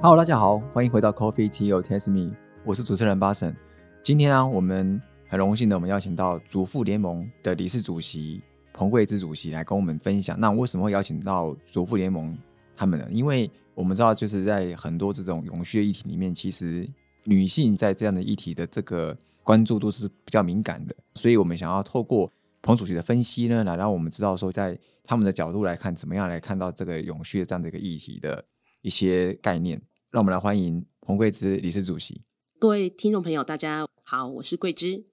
好大家好，欢迎回到 Coffee Tea or Test Me，我是主持人巴神。今天啊，我们很荣幸的，我们邀请到主妇联盟的理事主席彭贵芝主席来跟我们分享。那为什么会邀请到主妇联盟他们呢？因为我们知道，就是在很多这种永续议题里面，其实女性在这样的议题的这个关注度是比较敏感的，所以我们想要透过彭主席的分析呢，来让我们知道说，在他们的角度来看，怎么样来看到这个永续的这样的一个议题的一些概念。让我们来欢迎彭桂芝理事主席。各位听众朋友，大家好，我是桂芝。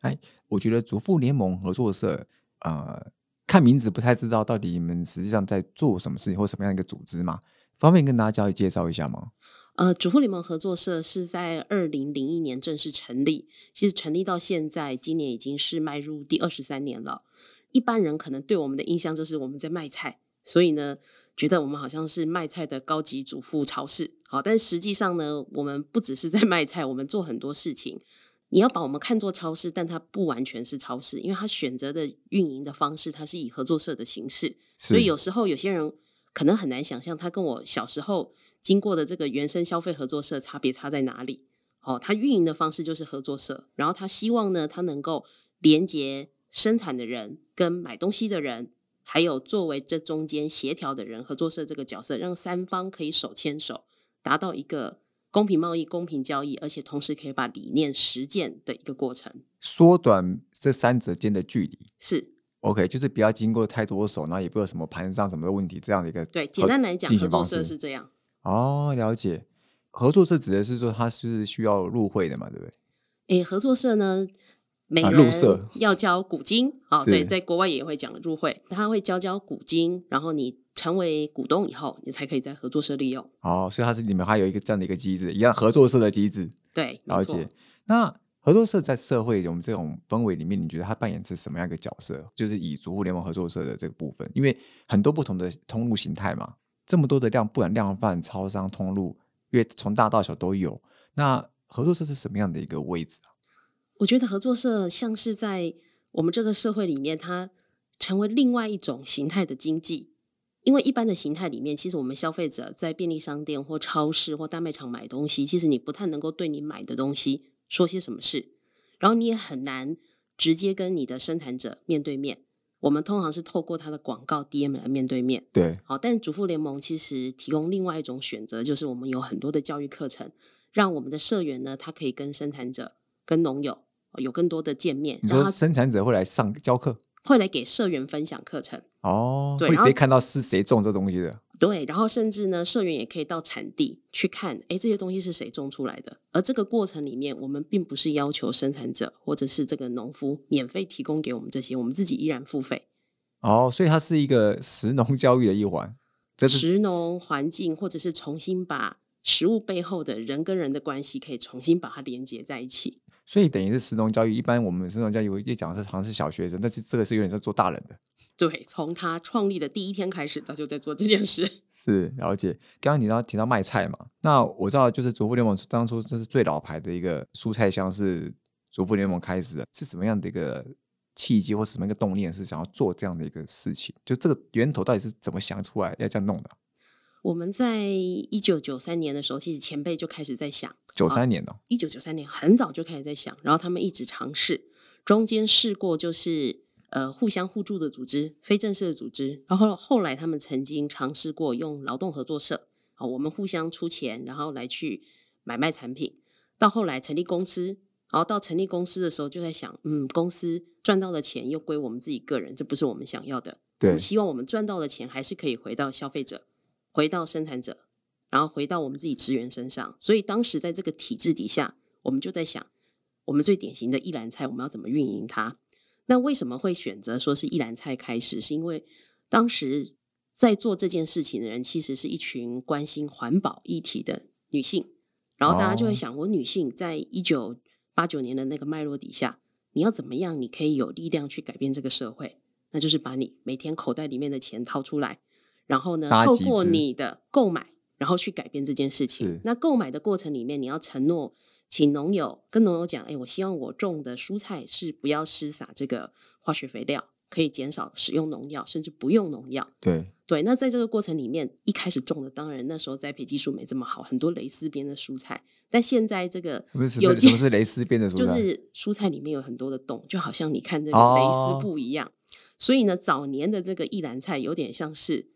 哎，我觉得主妇联盟合作社，呃，看名字不太知道到底你们实际上在做什么事情或什么样一个组织嘛？方便跟大家交易介绍一下吗？呃，主妇联盟合作社是在二零零一年正式成立，其实成立到现在，今年已经是迈入第二十三年了。一般人可能对我们的印象就是我们在卖菜，所以呢。觉得我们好像是卖菜的高级主妇超市，好，但实际上呢，我们不只是在卖菜，我们做很多事情。你要把我们看作超市，但它不完全是超市，因为它选择的运营的方式，它是以合作社的形式，所以有时候有些人可能很难想象，它跟我小时候经过的这个原生消费合作社差别差在哪里。哦，它运营的方式就是合作社，然后他希望呢，他能够连接生产的人跟买东西的人。还有作为这中间协调的人，合作社这个角色，让三方可以手牵手，达到一个公平贸易、公平交易，而且同时可以把理念实践的一个过程，缩短这三者间的距离。是 OK，就是不要经过太多手，然后也不有什么盘上什么的问题，这样的一个对。简单来讲，合作社是这样。哦，了解。合作社指的是说，它是需要入会的嘛，对不对？诶，合作社呢？每人要交股金哦，对，在国外也会讲入会，他会交交股金，然后你成为股东以后，你才可以在合作社利用。哦，所以它是里面还有一个这样的一个机制，一样合作社的机制。对，了解。那合作社在社会我们这种氛围里面，你觉得它扮演是什么样一个角色？就是以主妇联盟合作社的这个部分，因为很多不同的通路形态嘛，这么多的量，不管量贩、超商通路，因为从大到小都有。那合作社是什么样的一个位置啊？我觉得合作社像是在我们这个社会里面，它成为另外一种形态的经济。因为一般的形态里面，其实我们消费者在便利商店或超市或大卖场买东西，其实你不太能够对你买的东西说些什么事，然后你也很难直接跟你的生产者面对面。我们通常是透过它的广告 DM 来面对面。对，好，但主妇联盟其实提供另外一种选择，就是我们有很多的教育课程，让我们的社员呢，他可以跟生产者、跟农友。有更多的见面，你说生产者会来上教课，会来给社员分享课程哦，对，会直接看到是谁种这东西的，对，然后甚至呢，社员也可以到产地去看，哎，这些东西是谁种出来的？而这个过程里面，我们并不是要求生产者或者是这个农夫免费提供给我们这些，我们自己依然付费。哦，所以它是一个食农教育的一环，食农环境，或者是重新把食物背后的人跟人的关系，可以重新把它连接在一起。所以等于是实农教育，一般我们实农教育一讲是好像是小学生，但是这个是有点在做大人的。对，从他创立的第一天开始，他就在做这件事。是了解。刚刚你到提到卖菜嘛，那我知道就是卓富联盟当初这是最老牌的一个蔬菜箱，是卓富联盟开始的，是什么样的一个契机或什么一个动力，是想要做这样的一个事情？就这个源头到底是怎么想出来要这样弄的？我们在一九九三年的时候，其实前辈就开始在想。九三年哦，一九九三年很早就开始在想，然后他们一直尝试，中间试过就是呃互相互助的组织，非正式的组织，然后后来他们曾经尝试过用劳动合作社，啊，我们互相出钱，然后来去买卖产品，到后来成立公司，然后到成立公司的时候就在想，嗯，公司赚到的钱又归我们自己个人，这不是我们想要的，对，希望我们赚到的钱还是可以回到消费者。回到生产者，然后回到我们自己职员身上。所以当时在这个体制底下，我们就在想，我们最典型的一篮菜，我们要怎么运营它？那为什么会选择说是一篮菜开始？是因为当时在做这件事情的人，其实是一群关心环保议题的女性。然后大家就会想，我女性在一九八九年的那个脉络底下，你要怎么样？你可以有力量去改变这个社会？那就是把你每天口袋里面的钱掏出来。然后呢，透过你的购买，然后去改变这件事情。那购买的过程里面，你要承诺，请农友跟农友讲，哎，我希望我种的蔬菜是不要施撒这个化学肥料，可以减少使用农药，甚至不用农药。对，对，那在这个过程里面，一开始种的当然那时候栽培技术没这么好，很多蕾丝边的蔬菜。但现在这个有 什么是蕾丝边的蔬菜就？是蔬菜里面有很多的洞，就好像你看这个蕾哦丝布一样。所以呢，早年的这个一兰菜有点像是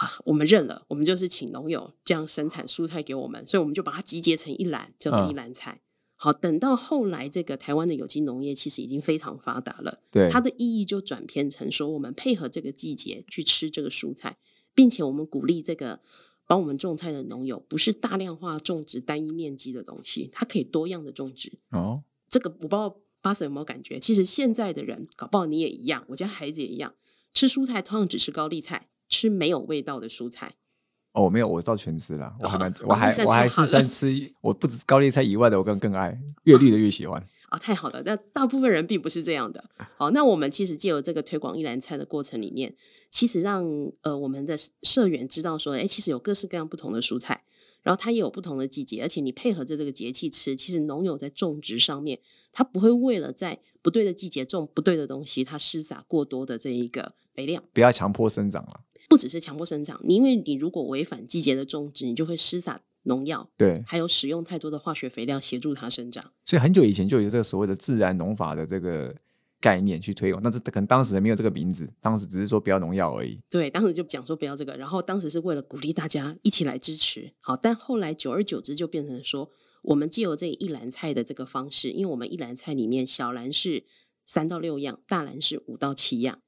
啊，我们认了，我们就是请农友这样生产蔬菜给我们，所以我们就把它集结成一篮，叫做嗯一篮菜。好，等到后来这个台湾的有机农业其实已经非常发达了，对，它的意义就转变成说，我们配合这个季节去吃这个蔬菜，并且我们鼓励这个帮我们种菜的农友，不是大量化种植单一面积的东西，它可以多样的种植。哦，这个我不知道巴斯有没有感觉，其实现在的人搞不好你也一样，我家孩子也一样，吃蔬菜通常只吃高丽菜，吃没有味道的蔬菜。哦，没有，我照全吃了，我还蛮哦，我还那我还是太好了算吃，我不止高丽菜以外的，我更更爱，越绿的越喜欢。啊，太好了！那大部分人并不是这样的。好，那我们其实借由这个推广一篮菜的过程里面，其实让呃我们的社员知道说，哎，其实有各式各样不同的蔬菜，然后它也有不同的季节，而且你配合着这个节气吃，其实农友在种植上面，他不会为了在不对的季节种不对的东西，他施洒过多的这一个肥料。不要强迫生长了。不只是强迫生长，你因为你如果违反季节的种植，你就会施撒农药，对，还有使用太多的化学肥料协助它生长。所以很久以前就有这个所谓的自然农法的这个概念去推广，但是可能当时没有这个名字，当时只是说不要农药而已。对，当时就讲说不要这个，然后当时是为了鼓励大家一起来支持。好，但后来久而久之就变成说，我们借由这一篮菜的这个方式，因为我们一篮菜里面小篮是三到六样，大篮是五到七样，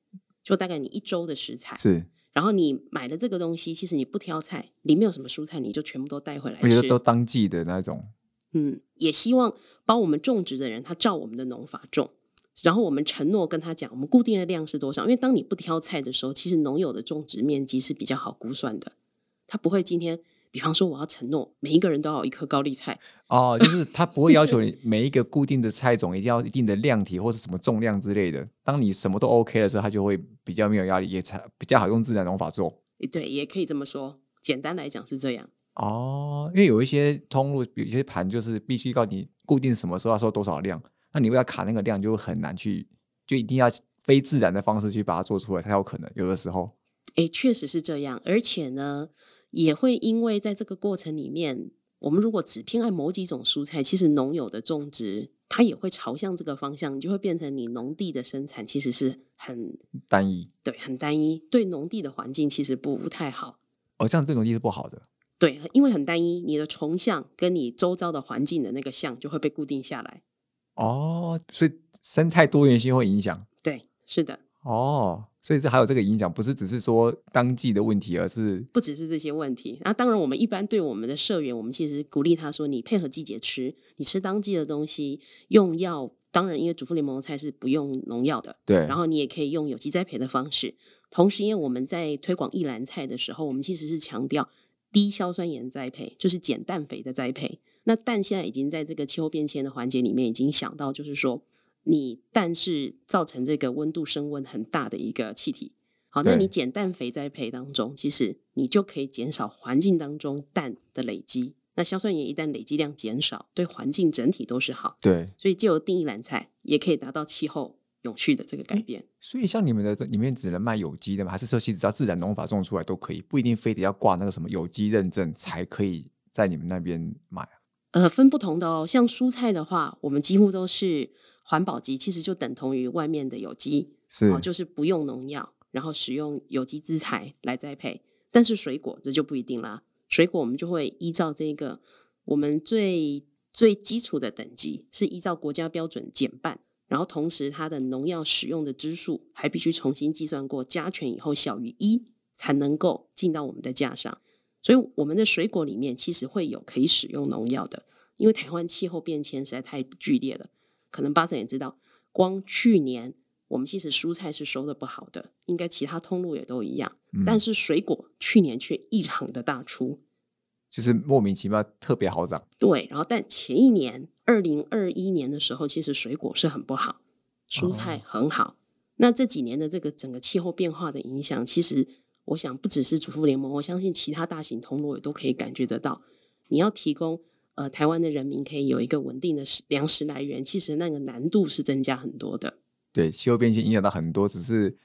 就大概你一周的食材。是，然后你买了这个东西，其实你不挑菜，里面有什么蔬菜，你就全部都带回来而且吃。都当季的那种。嗯，也希望帮我们种植的人，他照我们的农法种，然后我们承诺跟他讲，我们固定的量是多少。因为当你不挑菜的时候，其实农友的种植面积是比较好估算的，他不会今天，比方说我要承诺每一个人都要有一颗高丽菜，哦，就是他不会要求你每一个固定的菜种一定要一定的量体或是什么重量之类的。当你什么都 OK 的时候，他就会比较没有压力，也才比较好用自然农法做。诶对，也可以这么说。简单来讲是这样。哦，因为有一些通路，有一些盘就是必须告诉你固定什么时候要收多少量，那你为了卡那个量，就会很难去，就一定要非自然的方式去把它做出来，才有可能。有的时候，哎，确实是这样，而且呢，也会因为在这个过程里面，我们如果只偏爱某几种蔬菜，其实农友的种植它也会朝向这个方向，你就会变成你农地的生产其实是很单一对很单一，对农地的环境其实不太好。哦，这样对农地是不好的。对，因为很单一，你的虫相跟你周遭的环境的那个相就会被固定下来。哦，所以生态多元性会影响。对，是的，哦，所以这还有这个影响，不是只是说当季的问题，而是不只是这些问题。那当然，我们一般对我们的社员，我们其实鼓励他说，你配合季节吃，你吃当季的东西，用药。当然，因为主妇联盟菜是不用农药的，对，然后你也可以用有机栽培的方式。同时，因为我们在推广一篮菜的时候，我们其实是强调低硝酸盐栽培，就是减氮肥的栽培。那氮现在已经在这个气候变迁的环节里面已经想到，就是说你氮是造成这个温度升温很大的一个气体。好，那你减氮肥栽培当中，其实你就可以减少环境当中氮的累积。那硝酸盐一旦累积量减少，对环境整体都是好。对。所以，借由定一篮菜，也可以达到气候永续的这个改变。所以像你们的里面只能卖有机的吗？还是说其实只要自然农法种出来都可以，不一定非得要挂那个什么有机认证才可以在你们那边买啊？呃，分不同的哦。像蔬菜的话，我们几乎都是环保级，其实就等同于外面的有机，是哦，就是不用农药，然后使用有机资材来栽培。但是水果这就不一定啦，水果我们就会依照这个我们最最基础的等级是依照国家标准减半，然后同时它的农药使用的支数还必须重新计算过，加权以后小于一才能够进到我们的架上。所以我们的水果里面其实会有可以使用农药的，因为台湾气候变迁实在太剧烈了。可能巴森也知道，光去年我们其实蔬菜是收的不好的，应该其他通路也都一样，嗯但是水果去年却异常的大出。就是莫名其妙特别好涨。对，然后但前一年二零二一年的时候，其实水果是很不好，蔬菜很好。那这几年的这个整个气候变化的影响，其实我想不只是主妇联盟，我相信其他大型通路也都可以感觉得到。你要提供呃台湾的人民可以有一个稳定的食粮食来源，其实那个难度是增加很多的。对，气候变迁影响到很多，只是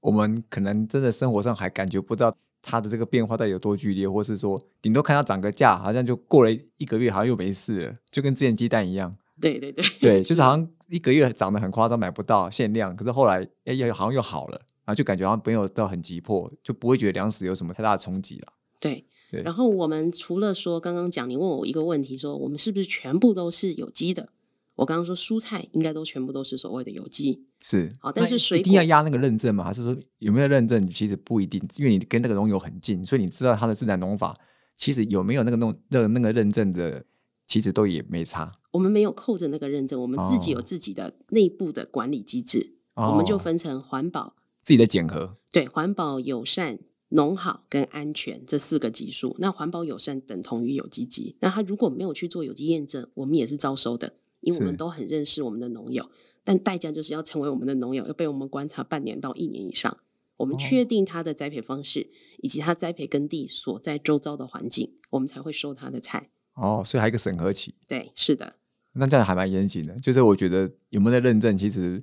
我们可能真的生活上还感觉不到它的这个变化到底有多剧烈，或是说顶多看它涨个价，好像就过了一个月，好像又没事了，就跟之前鸡蛋一样。对对对，对，就是好像一个月涨得很夸张，买不到限量，可是后来哎又好像又好了，然后就感觉好像没有到很急迫，就不会觉得粮食有什么太大的冲击了。对。对然后我们除了说刚刚讲，你问我一个问题，说我们是不是全部都是有机的？我刚刚说蔬菜应该都全部都是所谓的有机。是，好但是水果一定要压那个认证吗？还是说有没有认证？其实不一定，因为你跟那个农友很近，所以你知道它的自然农法，其实有没有那个弄那个那个认证的，其实都也没差。我们没有扣着那个认证，我们自己有哦自己的内部的管理机制，我们就哦分成环保、自己的检核。对环保、友善、农好跟安全这四个级数。那环保友善等同于有机级，那他如果没有去做有机验证，我们也是招收的，因为我们都很认识我们的农友，但代价就是要成为我们的农友，要被我们观察半年到一年以上。我们哦确定他的栽培方式以及他栽培耕地所在周遭的环境，我们才会收他的菜。哦，所以还有一个审核期，对，是的，那这样还蛮严谨的。就是我觉得有没有在认证，其实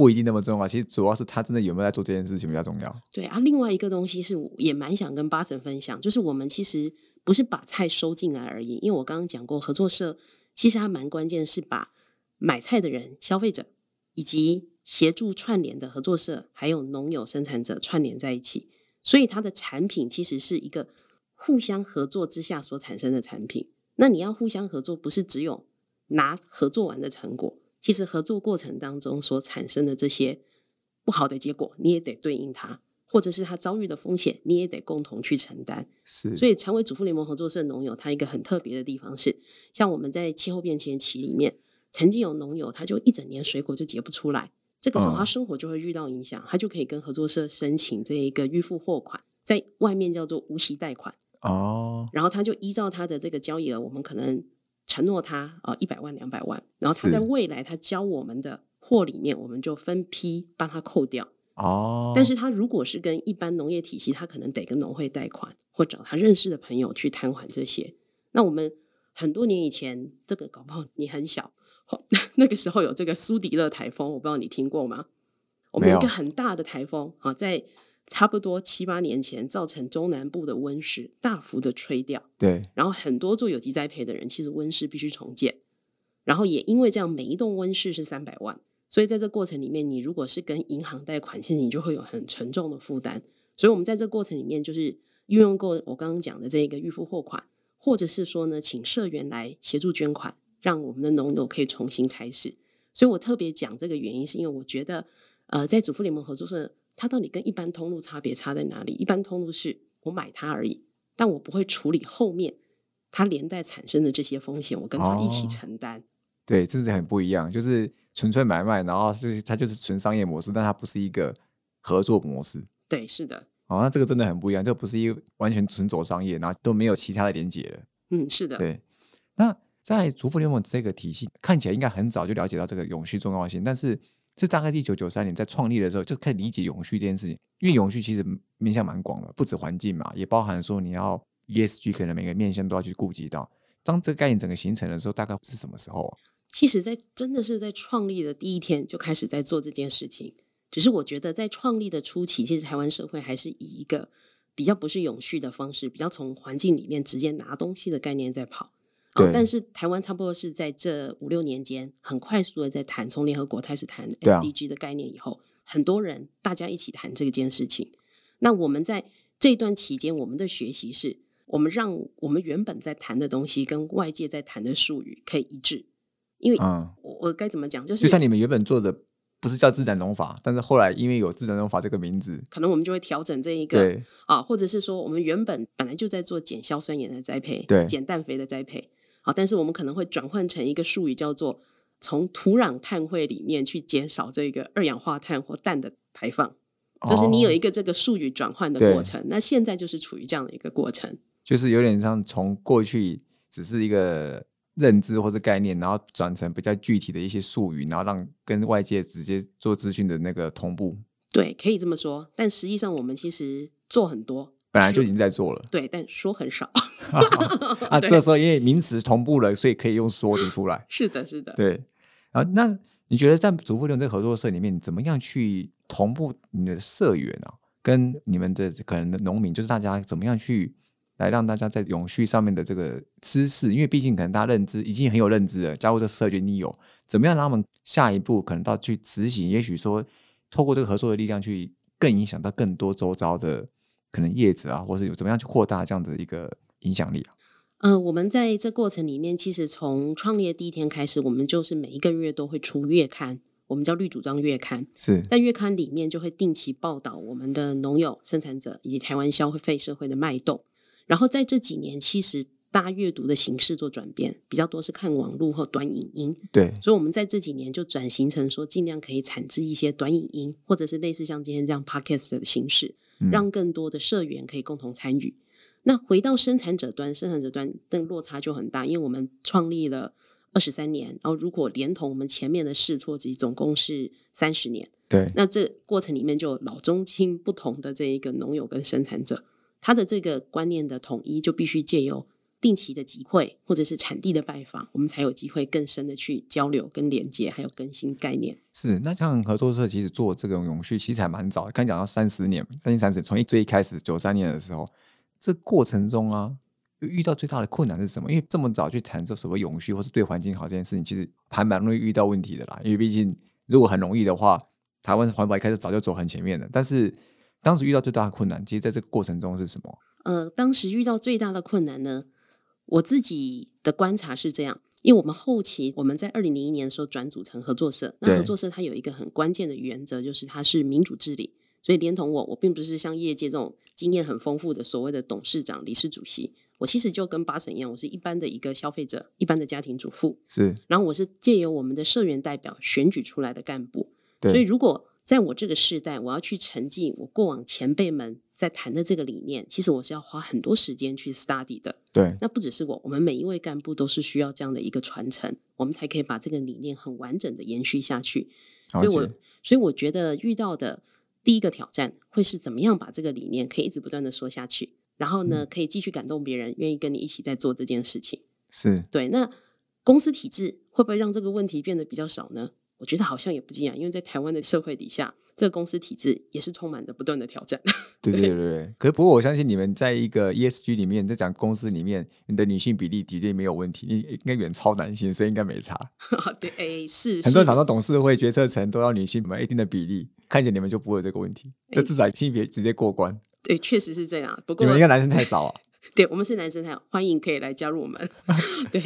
不一定那么重要，其实主要是他真的有没有在做这件事情比较重要。对啊，另外一个东西是也蛮想跟八神分享，就是我们其实不是把菜收进来而已，因为我刚刚讲过，合作社其实它蛮关键，是把买菜的人、消费者以及协助串联的合作社，还有农友生产者串联在一起，所以它的产品其实是一个互相合作之下所产生的产品。那你要互相合作，不是只有拿合作完的成果，其实合作过程当中所产生的这些不好的结果，你也得对应它，或者是他遭遇的风险，你也得共同去承担。是，所以，成为主妇联盟合作社农友，它一个很特别的地方是，像我们在气候变迁期里面，曾经有农友他就一整年水果就结不出来，这个时候嗯他生活就会遇到影响，他就可以跟合作社申请这一个预付货款，在外面叫做无息贷款。哦，然后他就依照他的这个交易额，我们可能承诺他呃一百万两百万，然后他在未来他交我们的货里面，我们就分批帮他扣掉。哦，但是他如果是跟一般农业体系，他可能得跟农会贷款，或找他认识的朋友去摊还这些。那我们很多年以前，这个搞不好你很小，那个时候有这个苏迪勒台风，我不知道你听过吗？我们有一个很大的台风啊，在差不多七八年前，造成中南部的温室大幅的吹掉，对，然后很多做有机栽培的人，其实温室必须重建，然后也因为这样，每一栋温室是三百万，所以在这过程里面，你如果是跟银行贷款，其实你就会有很沉重的负担。所以我们在这过程里面，就是运用过我刚刚讲的这个预付货款，或者是说呢，请社员来协助捐款，让我们的农友可以重新开始。所以我特别讲这个原因，是因为我觉得，呃，在主妇联盟合作社，它到底跟一般通路差别差在哪里？一般通路是我买它而已，但我不会处理后面它连带产生的这些风险，我跟它一起哦承担。对，这是很不一样，就是纯粹买卖，然后就是它就是纯商业模式，但它不是一个合作模式。对，是的，哦，那这个真的很不一样，这不是一个完全纯走商业，然后都没有其他的连接了。嗯，是的，对，那在主妇联盟这个体系看起来应该很早就了解到这个永续重要性，但是是大概一九九三年在创立的时候就可以理解永续这件事情，因为永续其实面向蛮广的，不止环境嘛，也包含说你要 ESG，可能每个面向都要去顾及到。当这个概念整个形成的时候，大概是什么时候啊？其实在，真的是在创立的第一天就开始在做这件事情。只是我觉得在创立的初期，其实台湾社会还是以一个比较不是永续的方式，比较从环境里面直接拿东西的概念在跑。啊对。但是台湾差不多是在这五六年间，很快速的在谈，从联合国开始谈 SDG 的概念以后，很多人大家一起谈这件事情。那我们在这段期间，我们的学习是，我们让我们原本在谈的东西跟外界在谈的术语可以一致，因为嗯，我我该怎么讲，就是就像你们原本做的不是叫自然农法，但是后来因为有自然农法这个名字，可能我们就会调整这一个对。啊，或者是说我们原本本来就在做减硝酸盐的栽培，对。减氮肥的栽培，好，但是我们可能会转换成一个术语叫做从土壤碳汇里面去减少这个二氧化碳或氮的排放，就是你有哦一个这个术语转换的过程。那现在就是处于这样的一个过程。就是有点像从过去只是一个认知或者概念，然后转成比较具体的一些术语，然后让跟外界直接做资讯的那个同步，对，可以这么说。但实际上我们其实做很多，本来就已经在做了。对，但说很少。啊，对这时候因为名词同步了，所以可以用说的出来。是的，是的，对，啊，那你觉得在主妇联盟这个合作社里面，你怎么样去同步你的社员啊，跟你们的可能的农民，就是大家怎么样去来让大家在永续上面的这个知识，因为毕竟可能大家认知已经很有认知了，加入这个社群你有，怎么样让他们下一步可能到去执行？也许说透过这个合作的力量去更影响到更多周遭的可能叶子啊，或是有怎么样去扩大这样的一个影响力啊？呃，我们在这过程里面，其实从创立第一天开始，我们就是每一个月都会出月刊，我们叫绿主张月刊。是在月刊里面就会定期报道我们的农友、生产者以及台湾消费社会的脉动。然后在这几年，其实大家阅读的形式做转变，比较多是看网络或短影音。对，所以我们在这几年就转型成说，尽量可以产制一些短影音，或者是类似像今天这样 podcast 的形式，让更多的社员可以共同参与。那回到生产者端，生产者端的落差就很大，因为我们创立了二十三年，然后如果连同我们前面的试错机，总共是三十年。对，那这过程里面就老中青不同的这一个农友跟生产者，他的这个观念的统一，就必须借由定期的集会或者是产地的拜访，我们才有机会更深的去交流、跟连接，还有更新概念。是那像合作社其实做这种永续，其实还蛮早，刚讲到三十年，将近三十，从一最一开始九三年的时候。这过程中啊，遇到最大的困难是什么？因为这么早去谈这所谓永续或是对环境好这件事情，其实还蛮容易遇到问题的啦。因为毕竟如果很容易的话，台湾环保一开始早就走很前面了。但是当时遇到最大的困难，其实在这个过程中是什么？呃，当时遇到最大的困难呢，我自己的观察是这样：，因为我们后期我们在二零零一年的时候转组成合作社，那合作社它有一个很关键的原则，就是它是民主治理。所以连同我，我并不是像业界这种经验很丰富的所谓的董事长、理事、主席。我其实就跟八神一样，我是一般的一个消费者，一般的家庭主妇。是，然后我是借由我们的社员代表选举出来的干部。所以如果在我这个时代，我要去沉浸我过往前辈们在谈的这个理念，其实我是要花很多时间去 study 的。对，那不只是我，我们每一位干部都是需要这样的一个传承，我们才可以把这个理念很完整的延续下去。所以我所以我觉得遇到的。第一个挑战会是怎么样把这个理念可以一直不断的说下去，然后呢，可以继续感动别人，愿意跟你一起在做这件事情。是对。那公司体制会不会让这个问题变得比较少呢？我觉得好像也不尽然，因为在台湾的社会底下，这个公司体制也是充满着不断的挑战。对对对对。可是不过我相信你们在一个 ESG 里面，在讲公司里面，你的女性比例绝对没有问题，你应该远超男性，所以应该没差。对，哎，是很多厂商董事会决策层都要女性满一定的比例。看见你们就不会有这个问题，这至少性别直接过关。对，确实是这样。不过你们应该男生太少啊。对，我们是男生太少，欢迎可以来加入我们。对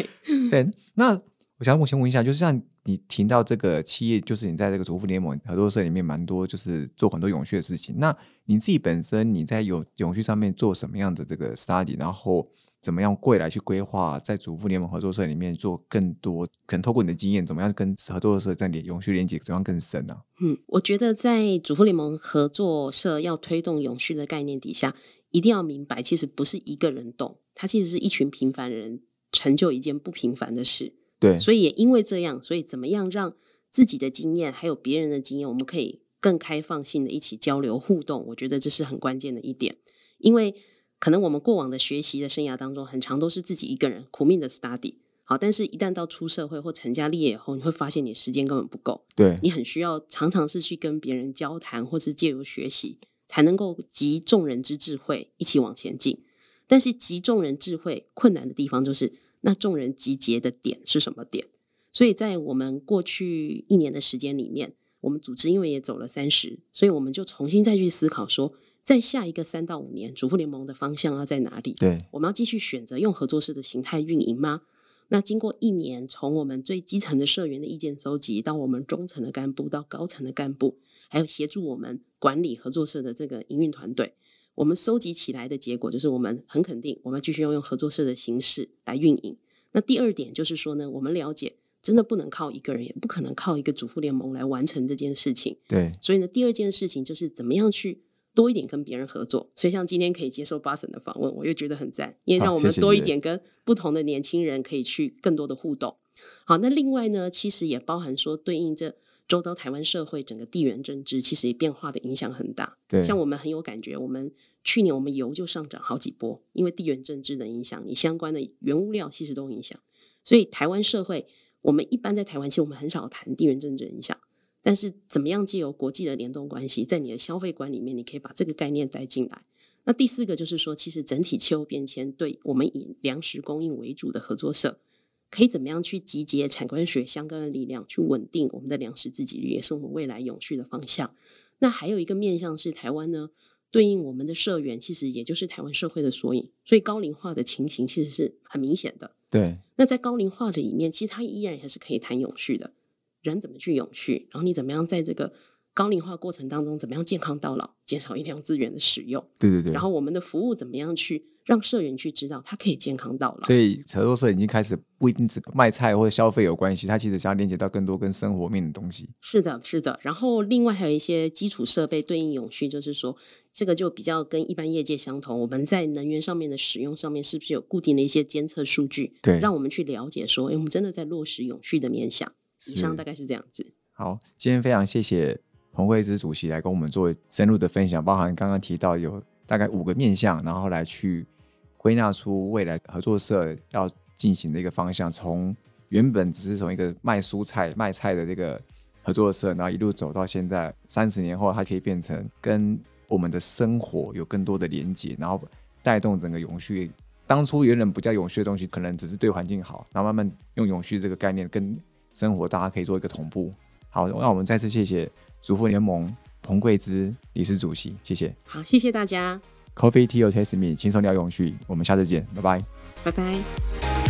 对，那想我先问一下，就是像你提到这个企业，就是你在这个主妇联盟合作社里面蛮多，就是做很多永续的事情。那你自己本身你在有永续上面做什么样的这个 study，然后？怎么样未来去规划，在主妇联盟合作社里面做更多？可能透过你的经验，怎么样跟合作社在连永续连接，怎么样更深呢？嗯，我觉得在主妇联盟合作社要推动永续的概念底下，一定要明白，其实不是一个人懂，它其实是一群平凡人成就一件不平凡的事。对，所以也因为这样，所以怎么样让自己的经验还有别人的经验，我们可以更开放性的一起交流互动，我觉得这是很关键的一点，因为。可能我们过往的学习的生涯当中，很长都是自己一个人苦命的 study，好，但是一旦到出社会或成家立业以后，你会发现你时间根本不够，对你很需要常常是去跟别人交谈，或是借由学习，才能够集众人之智慧一起往前进。但是集众人智慧困难的地方就是，那众人集结的点是什么点？所以在我们过去一年的时间里面，我们组织因为也走了三十，所以我们就重新再去思考说。在下一个三到五年，主妇联盟的方向要在哪里？对，我们要继续选择用合作社的形态运营吗？那经过一年，从我们最基层的社员的意见收集，到我们中层的干部，到高层的干部，还有协助我们管理合作社的这个营运团队，我们收集起来的结果就是，我们很肯定，我们继续要用合作社的形式来运营。那第二点就是说呢，我们了解，真的不能靠一个人，也不可能靠一个主妇联盟来完成这件事情。对，所以呢，第二件事情就是怎么样去。多一点跟别人合作，所以像今天可以接受巴神的访问，我又觉得很赞，因为让我们多一点跟不同的年轻人可以去更多的互动。好，那另外呢，其实也包含说对应着周遭台湾社会整个地缘政治，其实也变化的影响很大。对，像我们很有感觉，我们去年我们油就上涨好几波，因为地缘政治的影响，你相关的原物料其实都影响，所以台湾社会我们一般在台湾，其实我们很少谈地缘政治影响。但是，怎么样借由国际的联动关系，在你的消费观里面，你可以把这个概念带进来。那第四个就是说，其实整体气候变迁对我们以粮食供应为主的合作社，可以怎么样去集结产官学相关的力量，去稳定我们的粮食自给率，也是我们未来永续的方向。那还有一个面向是台湾呢，对应我们的社员，其实也就是台湾社会的缩影。所以高龄化的情形其实是很明显的。对。那在高龄化的里面，其实它依然还是可以谈永续的。人怎么去永续？然后你怎么样在这个高龄化过程当中，怎么样健康到老，减少医疗资源的使用？对对对。然后我们的服务怎么样去让社员去知道他可以健康到老？所以合作社已经开始不一定只卖菜或者消费有关系，它其实想要连接到更多跟生活面的东西。是的，是的。然后另外还有一些基础设备对应永续，就是说这个就比较跟一般业界相同。我们在能源上面的使用上面，是不是有固定的一些监测数据？对，让我们去了解说，哎，我们真的在落实永续的面向。以上大概是这样子。好，今天非常谢谢彭慧芝主席来跟我们做深入的分享，包含刚刚提到有大概五个面向，然后来去归纳出未来合作社要进行的一个方向。从原本只是从一个卖蔬菜、卖菜的这个合作社，然后一路走到现在，三十年后它可以变成跟我们的生活有更多的连接，然后带动整个永续。当初原本不叫永续的东西，可能只是对环境好，然后慢慢用永续这个概念跟生活大家可以做一个同步。好，那我们再次谢谢主妇联盟彭桂芝理事主席，谢谢。好，谢谢大家。Coffee Tea or Taste Me，轻松聊永续。我们下次见，拜拜。拜拜。